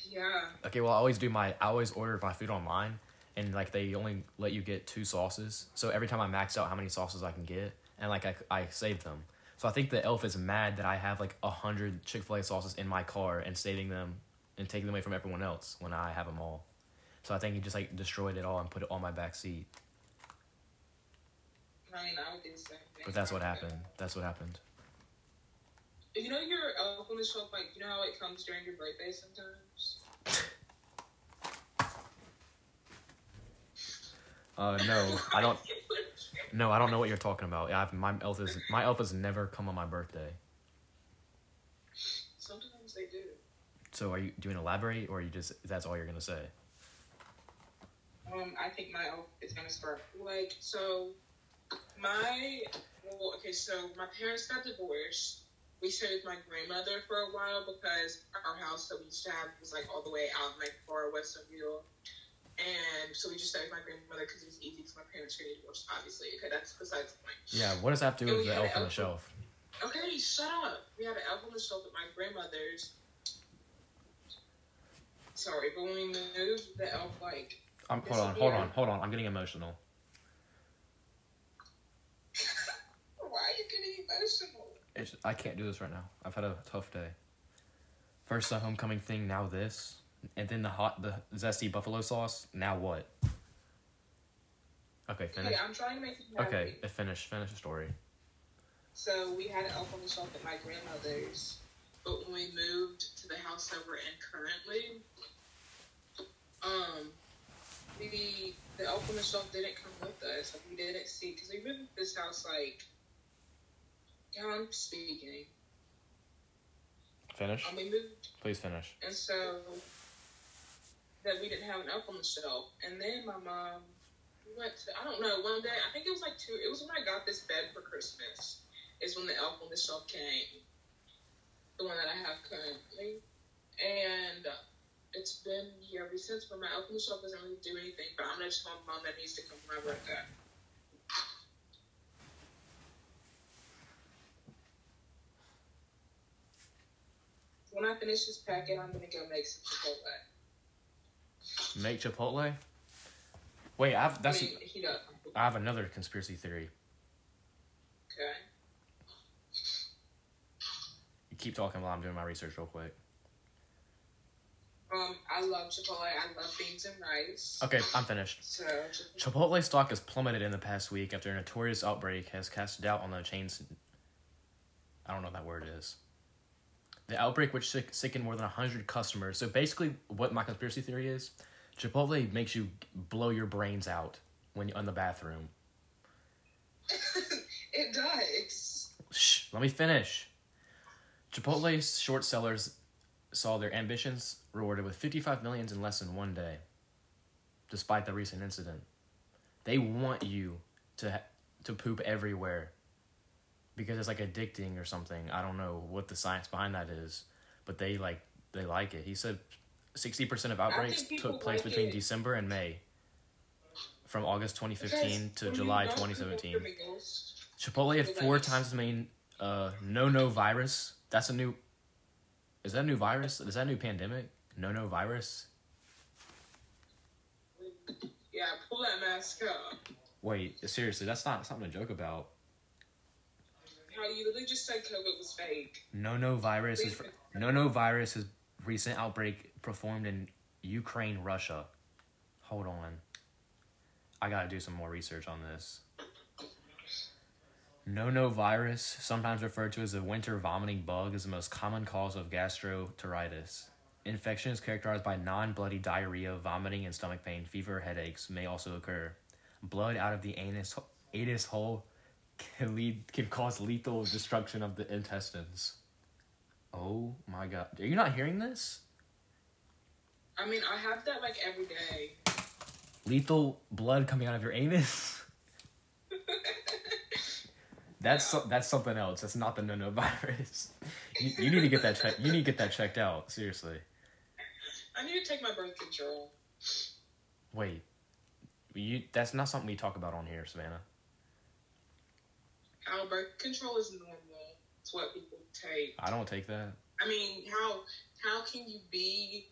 Yeah. Okay, well I always do my I always order my food online, and like they only let you get two sauces. So every time I max out how many sauces I can get, and like I I save them. So I think the elf is mad that I have like a hundred Chick Fil A sauces in my car and saving them and taking them away from everyone else when I have them all. So I think he just like destroyed it all and put it on my back seat. I mean, I would do the same thing. But that's what happened. That's what happened. You know your elf on the shelf, like, you know how it comes during your birthday sometimes? Uh no, I don't. No, I don't know what you're talking about. I've, my elf is my elf has never come on my birthday. Sometimes they do. So are you doing elaborate or are you just that's all you're gonna say? Um, I think my elf is gonna start like so. My well, okay, so my parents got divorced. We stayed with my grandmother for a while because our house that we used to have was like all the way out in like far Westonville, and so we just stayed with my grandmother because it was easy because my parents were divorced. Obviously, okay, that's besides the point. Yeah, what does that have to do with the elf on the elf. shelf? Okay, shut up. We had an elf on the shelf at my grandmother's. Sorry, but when we moved, the elf like Um, hold on, hold on, hold on. I'm getting emotional. Why are you getting emotional? It's, I can't do this right now. I've had a tough day. First the homecoming thing, now this, and then the hot, the zesty buffalo sauce. Now what? Okay, finish. Okay, I'm trying to make you happy. Okay, finish. Finish the story. So we had an elf on the shelf at my grandmother's, but when we moved to the house that we're in currently, um, the the elf on the shelf didn't come with us. Like we didn't see because we moved this house like. Yeah, I'm speaking. Finish. Um, we moved Please finish. And so that we didn't have an elf on the shelf. And then my mom we went to I don't know, one day I think it was like two it was when I got this bed for Christmas is when the elf on the shelf came. The one that I have currently. And it's been here ever since, but my the shelf doesn't really do anything. But I'm gonna tell my mom that needs to come for my birthday. When I finish this packet, I'm gonna go make some Chipotle. Make Chipotle. Wait, I've that's I mean. I have another conspiracy theory. Okay. Keep talking while I'm doing my research real quick. Um, I love Chipotle. I love beans and rice. Okay, I'm finished. So, Chipotle stock has plummeted in the past week after a notorious outbreak has cast doubt on the chain's. I don't know what that word is. The outbreak, which sick, sickened more than 100 customers. So basically, what my conspiracy theory is Chipotle makes you blow your brains out when you're in the bathroom. it does. Shh, let me finish. Chipotle's short sellers saw their ambitions rewarded with 55 millions in less than one day, despite the recent incident. They want you to to poop everywhere because it's like addicting or something. I don't know what the science behind that is, but they like they like it. He said 60% of outbreaks took place like between it. December and May. From August 2015 Because to July 2017. Chipotle had four times as many uh, no no virus. That's a new. Is that a new virus? Is that a new pandemic? No no virus. Yeah, pull that mask up. Wait, seriously, that's not something to joke about. how you literally just said COVID was fake. No no virus is no no virus is recent outbreak performed in Ukraine, Russia. Hold on. I gotta do some more research on this. No no virus, sometimes referred to as a winter vomiting bug, is the most common cause of gastroenteritis. Infection is characterized by non bloody diarrhea, vomiting, and stomach pain. Fever, headaches may also occur. Blood out of the anus, anus hole can lead can cause lethal destruction of the intestines. Oh my god. Are you not hearing this? I mean, I have that like every day. Lethal blood coming out of your anus? That's so, that's something else. That's not the no no virus. You, you need to get that check. You need to get that checked out. Seriously. I need to take my birth control. Wait. You that's not something we talk about on here, Savannah. How birth control is normal. It's what people take. I don't take that. I mean, how how can you be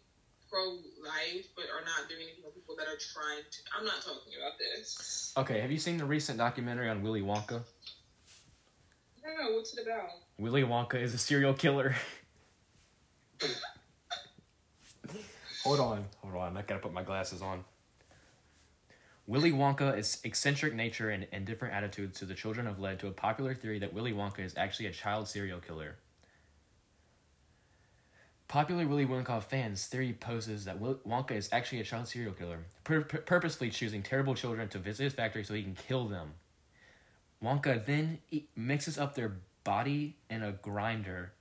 pro life but are not doing anything with people that are trying to? I'm not talking about this. Okay, have you seen the recent documentary on Willy Wonka? No, what's it about? Willy Wonka is a serial killer. hold on, hold on. I gotta put my glasses on. Willy Wonka's eccentric nature and, and different attitudes to the children have led to a popular theory that Willy Wonka is actually a child serial killer. Popular Willy Wonka fans' theory poses that Wil- Wonka is actually a child serial killer, pur- pur- purposely choosing terrible children to visit his factory so he can kill them. Wonka then e- mixes up their body in a grinder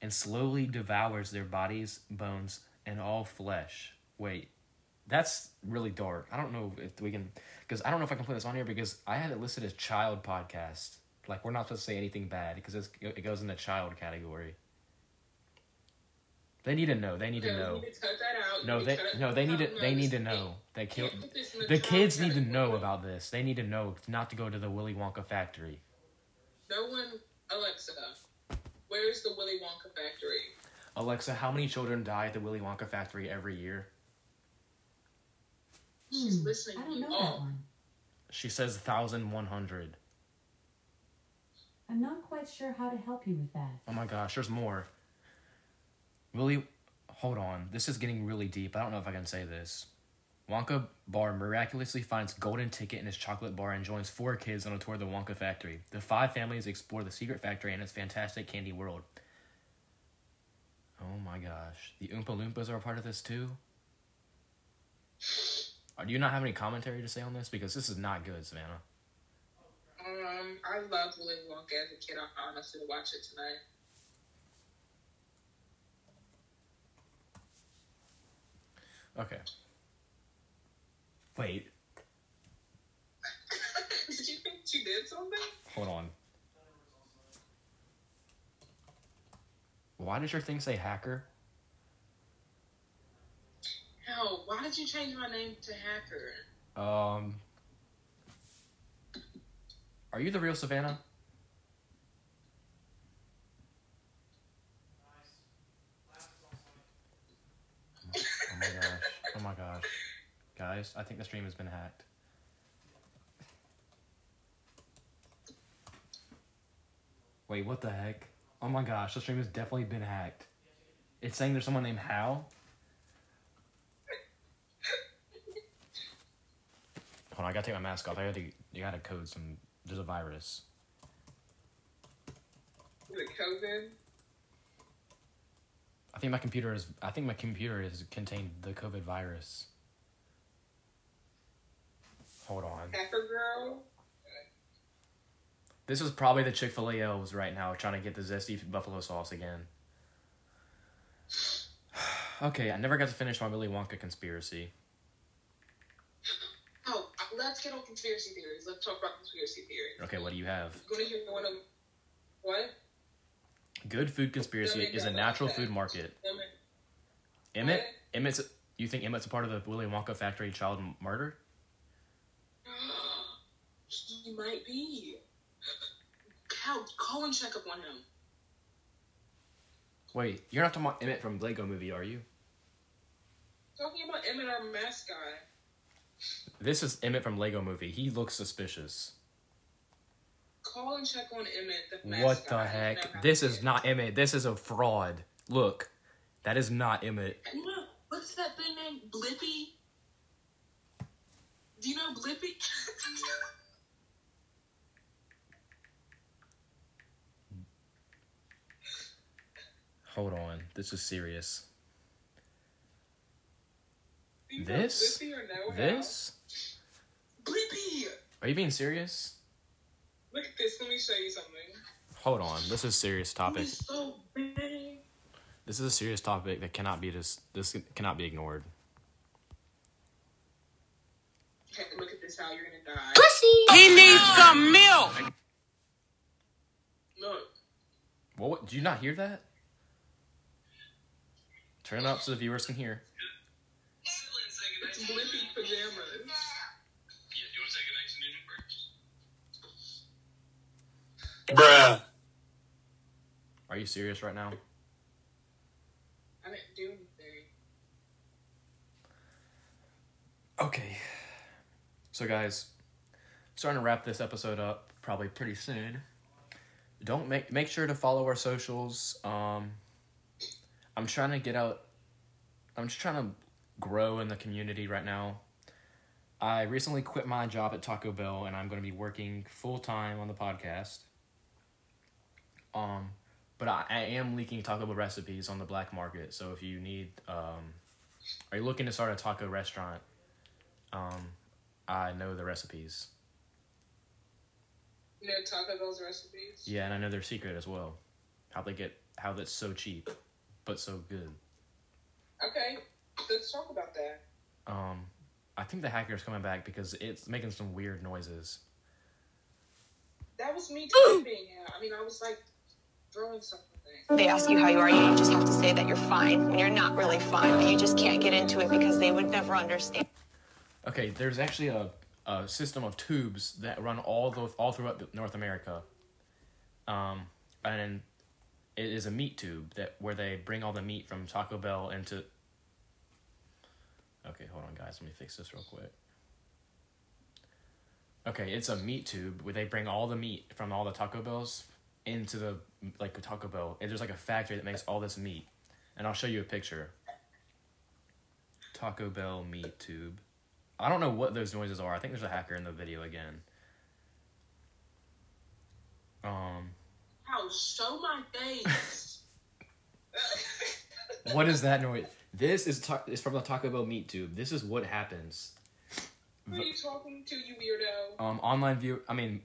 and slowly devours their bodies, bones, and all flesh. Wait, that's really dark. I don't know if we can, because I don't know if I can put this on here because I had it listed as child podcast. Like we're not supposed to say anything bad because it goes in the child category. They need to know. They need to know. Need to cut that out. No, they cut no they need to they need to know. They kill can't put this in the kids need to know about this. They need to know not to go to the Willy Wonka factory. No one, Alexa. Where's the Willy Wonka factory? Alexa, how many children die at the Willy Wonka factory every year? She's listening I don't you know all. that one. She says thousand one hundred. I'm not quite sure how to help you with that. Oh my gosh, there's more. Willy, hold on. This is getting really deep. I don't know if I can say this. Wonka Bar miraculously finds golden ticket in his chocolate bar and joins four kids on a tour of the Wonka factory. The five families explore the secret factory and its fantastic candy world. Oh my gosh. The Oompa Loompas are a part of this too? Uh, Do you not have any commentary to say on this? Because this is not good, Savannah. Um, I loved Willy Wonka as a kid. I honestly watch it tonight. Okay. Wait, did you think she did something? hold on. Why does your thing say hacker? Hell, why did you change my name to Hacker? Um. Are you the real Savannah? My gosh. Oh my gosh. Guys, I think the stream has been hacked. Wait, what the heck? Oh my gosh, the stream has definitely been hacked. It's saying there's someone named Hal. Hold on, I gotta take my mask off. I gotta, you gotta code some. There's a virus. Is it COVID? I think my computer is. I think my computer is contained the COVID virus. Hold on. Hacker Girl? This is probably the Chick Fil A elves right now trying to get the zesty buffalo sauce again. okay, I never got to finish my Willy Wonka conspiracy. Oh, let's get on conspiracy theories. Let's talk about conspiracy theories. Okay, what do you have? You want to hear one of what? Good food conspiracy is a natural food market. Emmett. Emmett's. You think Emmett's a part of the Willy Wonka factory child murder? he might be. How? Call and check up on him. Wait, you're not talking about Emmett from Lego Movie, are you? Talking about Emmett, our mascot. This is Emmett from Lego Movie. He looks suspicious. Call and check on Emmett. The What the. Heck? This is not Emmett. This is a fraud. Look, that is not Emmett. You know, what's that thing named Blippi? Do you know Blippi? Hold on. This is serious. This? Blippi or no? This? Blippi! Are you being serious? Look at this. Let me show you something. Hold on. This is a serious topic. He's so big. This is a serious topic that cannot be just this cannot be ignored. Okay, look at this. How you're gonna die. He needs some milk. Look. What, what? Do you not hear that? Turn it up so the viewers can hear. It's Blippi pajamas. Bruh. Are you serious right now? I didn't do anything. Okay. So guys, starting to wrap this episode up probably pretty soon. Don't make make sure to follow our socials. Um I'm trying to get out I'm just trying to grow in the community right now. I recently quit my job at Taco Bell and I'm going to be working full time on the podcast. Um but I, I am leaking Taco Bell recipes on the black market. So if you need um are you looking to start a taco restaurant? Um, I know the recipes. You know Taco Bell's recipes? Yeah, and I know their secret as well. How they get how that's so cheap, but so good. Okay, let's talk about that. Um, I think the hacker's coming back because it's making some weird noises. That was me typing. Yeah. I mean, I was like throwing. They ask you how you are, you just have to say that you're fine when you're not really fine, but you just can't get into it because they would never understand. Okay, there's actually a, a system of tubes that run all the all throughout North America. Um, and it is a meat tube that where they bring all the meat from Taco Bell into. Okay, hold on, guys. Let me fix this real quick. Okay, it's a meat tube where they bring all the meat from all the Taco Bells into the like Taco Bell. And there's like a factory that makes all this meat, and I'll show you a picture. Taco Bell meat tube. I don't know what those noises are. I think there's a hacker in the video again. Um, How show my face. what is that noise? This is ta- is from the Taco Bell meat tube. This is what happens. Who are you talking to, you weirdo? Um, online view. I mean,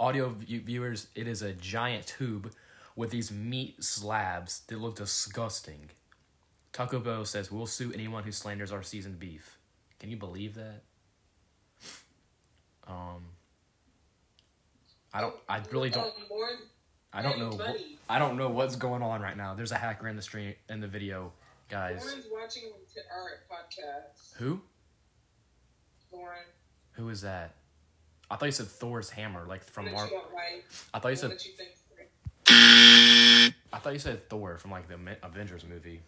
audio view- viewers. It is a giant tube with these meat slabs that look disgusting. Taco Bell says we'll sue anyone who slanders our seasoned beef. Can you believe that? Um, I don't. I really don't. I don't know. I don't know what's going on right now. There's a hacker in the stream in the video, guys. Lauren's watching our podcast. Who? Lauren, Who is that? I thought you said Thor's hammer, like from Marvel. Mar. you don't like? I thought you What said. you? I thought you said Thor from like the Avengers movie.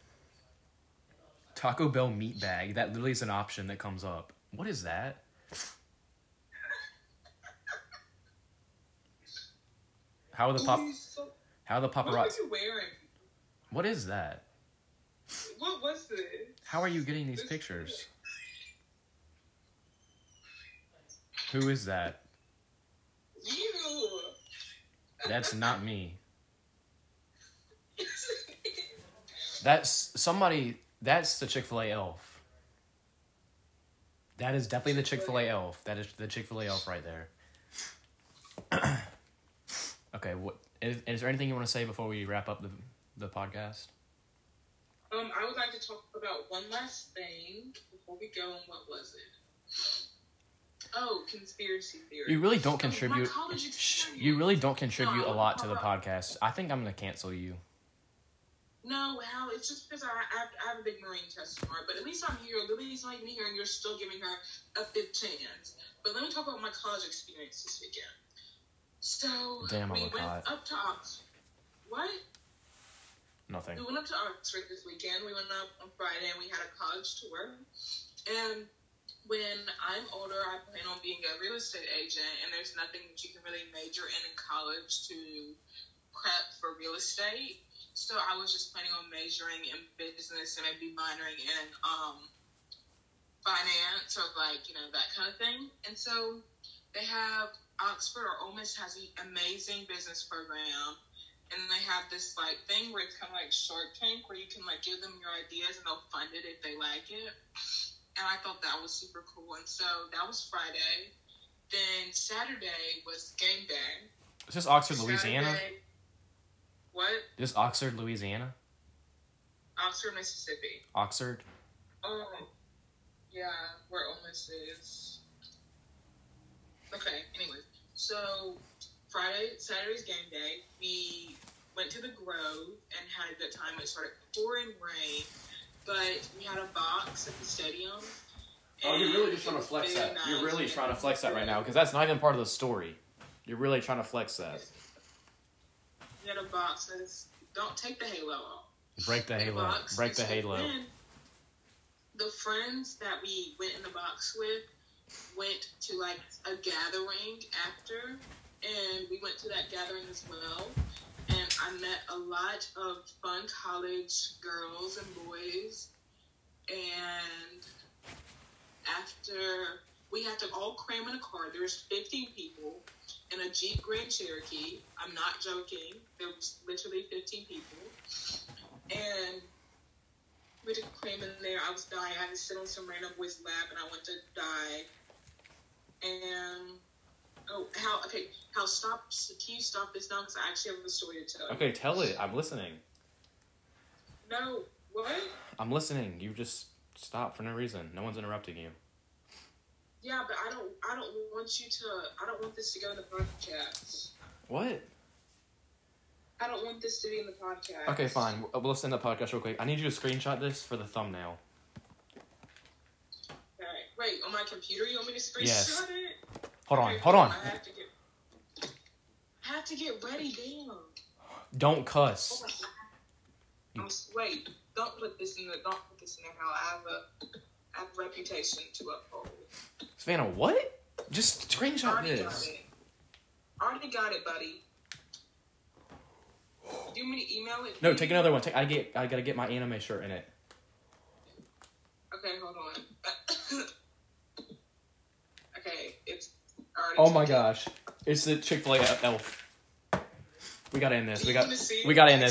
Taco Bell meat bag. That literally is an option that comes up. What is that? How are the pop? So- How are the What were paparazzi? you wearing? What is that? What was this? How are you getting these pictures? Who is that? You. That's not me. That's somebody. That's the Chick Fil A elf. That is definitely the Chick Fil A elf. That is the Chick Fil A elf right there. okay, what is, is there anything you want to say before we wrap up the the podcast? Um, I would like to talk about one last thing before we go. And what was it? Oh, conspiracy theory. You really don't Um, contribute. Shh, you really don't contribute a lot to the podcast. I think I'm gonna cancel you. No, Hal, it's just because I, I, have, I have a big marine test tomorrow. But at least I'm here. Lily's not even here, and you're still giving her a big chance. But let me talk about my college experience this weekend. So Damn, we went cot. up to Oxford. What? Nothing. We went up to Oxford this weekend. We went up on Friday and we had a college tour. And when I'm older, I plan on being a real estate agent, and there's nothing that you can really major in in college to prep for real estate. So I was just planning on majoring in business and maybe minoring in um, finance or like you know that kind of thing. And so they have Oxford or Ole Miss has an amazing business program, and they have this like thing where it's kind of like Shark Tank, where you can like give them your ideas and they'll fund it if they like it. And I thought that was super cool. And so that was Friday. Then Saturday was game day. Is this Oxford, Louisiana? What? this Oxford, Louisiana? Oxford, Mississippi. Oxford. Oh, yeah, where Ole Miss is. Okay, anyway, so Friday, Saturday's game day. We went to the Grove and had a good time. It started pouring rain, but we had a box at the stadium. Oh, you're really just trying to flex that. You're really trying to flex that right now because that's not even part of the story. You're really trying to flex that. We had a box that is. Don't take the halo off. Break the halo. box Break the halo. when The friends that we went in the box with went to like a gathering after, and we went to that gathering as well. I met a lot of fun college girls and boys. And after we had to all cram in a car, there was 15 people in a Jeep Grand Cherokee. I'm not joking. There was literally 15 people. And we had to cram in there. I was dying. I had to sit on some random boy's lap and I went to die. And oh, how okay? How stop? Can you stop this now? Because I actually have a story to tell. you. Okay, tell it. I'm listening. No, what? I'm listening. You just stop for no reason. No one's interrupting you. Yeah, but I don't. I don't want you to. I don't want this to go in the podcast. What? I don't want this to be in the podcast. Okay, fine. We'll send the podcast real quick. I need you to screenshot this for the thumbnail. Alright. Wait, on my computer, you want me to screenshot Yes. it? Hold on. Hold on. I have to get. Have to get ready. Damn. Don't cuss. Oh I'm, wait, don't put this in the. Don't put this in there. How I have a. I have a reputation to uphold. Savannah, what? Just screenshot Already got this. it. Already got it, buddy. Do you want me to email it? No, take another one. Take, I get. I gotta get my anime shirt in it. Okay, hold on. okay, Oh my gosh, it's the Chick Fil A elf. We gotta end this. We got. We gotta end this.